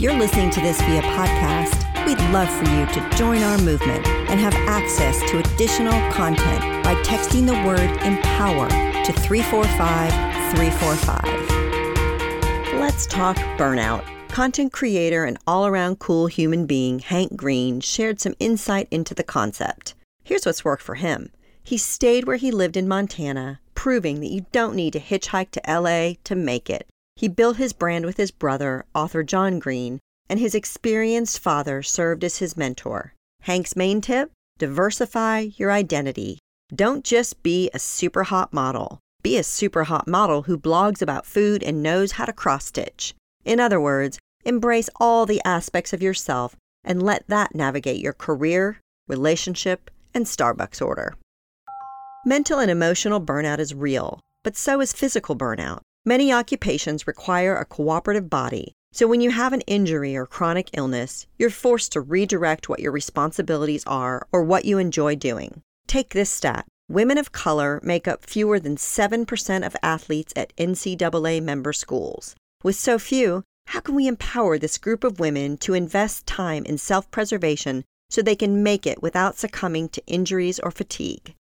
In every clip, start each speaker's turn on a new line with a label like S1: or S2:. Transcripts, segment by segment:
S1: If you're listening to this via podcast, we'd love for you to join our movement and have access to additional content by texting the word empower to 345 345. Let's talk burnout. Content creator and all around cool human being Hank Green shared some insight into the concept. Here's what's worked for him he stayed where he lived in Montana, proving that you don't need to hitchhike to LA to make it. He built his brand with his brother, author John Green, and his experienced father served as his mentor. Hank's main tip diversify your identity. Don't just be a super hot model. Be a super hot model who blogs about food and knows how to cross stitch. In other words, embrace all the aspects of yourself and let that navigate your career, relationship, and Starbucks order. Mental and emotional burnout is real, but so is physical burnout. Many occupations require a cooperative body, so when you have an injury or chronic illness, you're forced to redirect what your responsibilities are or what you enjoy doing. Take this stat women of color make up fewer than 7% of athletes at NCAA member schools. With so few, how can we empower this group of women to invest time in self preservation so they can make it without succumbing to injuries or fatigue?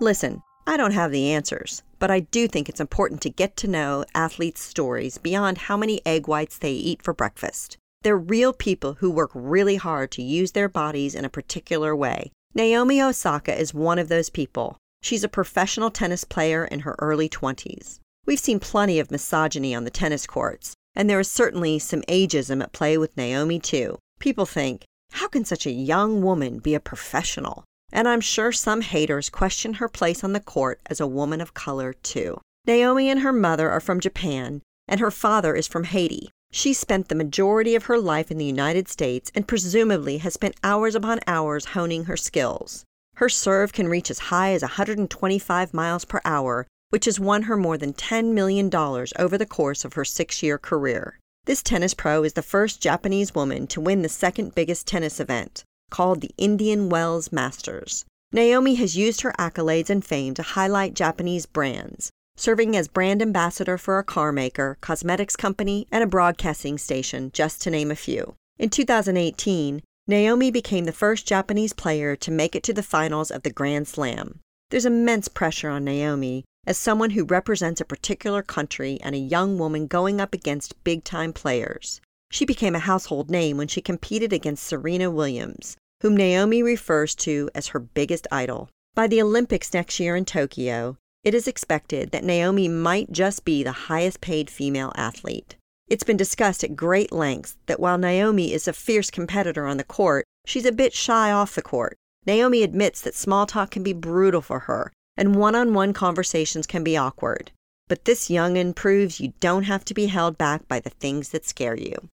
S1: Listen, I don't have the answers, but I do think it's important to get to know athletes' stories beyond how many egg whites they eat for breakfast. They're real people who work really hard to use their bodies in a particular way. Naomi Osaka is one of those people. She's a professional tennis player in her early 20s. We've seen plenty of misogyny on the tennis courts, and there is certainly some ageism at play with Naomi, too. People think, how can such a young woman be a professional? And I'm sure some haters question her place on the court as a woman of color, too. Naomi and her mother are from Japan, and her father is from Haiti. She spent the majority of her life in the United States and presumably has spent hours upon hours honing her skills. Her serve can reach as high as 125 miles per hour, which has won her more than $10 million over the course of her six year career. This tennis pro is the first Japanese woman to win the second biggest tennis event, called the Indian Wells Masters. Naomi has used her accolades and fame to highlight Japanese brands, serving as brand ambassador for a car maker, cosmetics company, and a broadcasting station, just to name a few. In 2018, Naomi became the first Japanese player to make it to the finals of the Grand Slam. There's immense pressure on Naomi as someone who represents a particular country and a young woman going up against big time players. She became a household name when she competed against Serena Williams, whom Naomi refers to as her biggest idol. By the Olympics next year in Tokyo, it is expected that Naomi might just be the highest paid female athlete. It's been discussed at great lengths that while Naomi is a fierce competitor on the court, she's a bit shy off the court. Naomi admits that small talk can be brutal for her and one on one conversations can be awkward. But this youngin' proves you don't have to be held back by the things that scare you.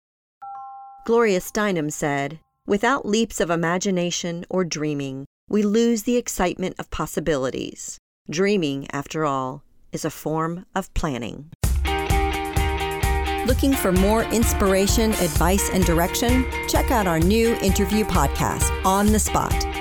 S1: Gloria Steinem said, Without leaps of imagination or dreaming, we lose the excitement of possibilities. Dreaming, after all, is a form of planning. Looking for more inspiration, advice, and direction? Check out our new interview podcast, On the Spot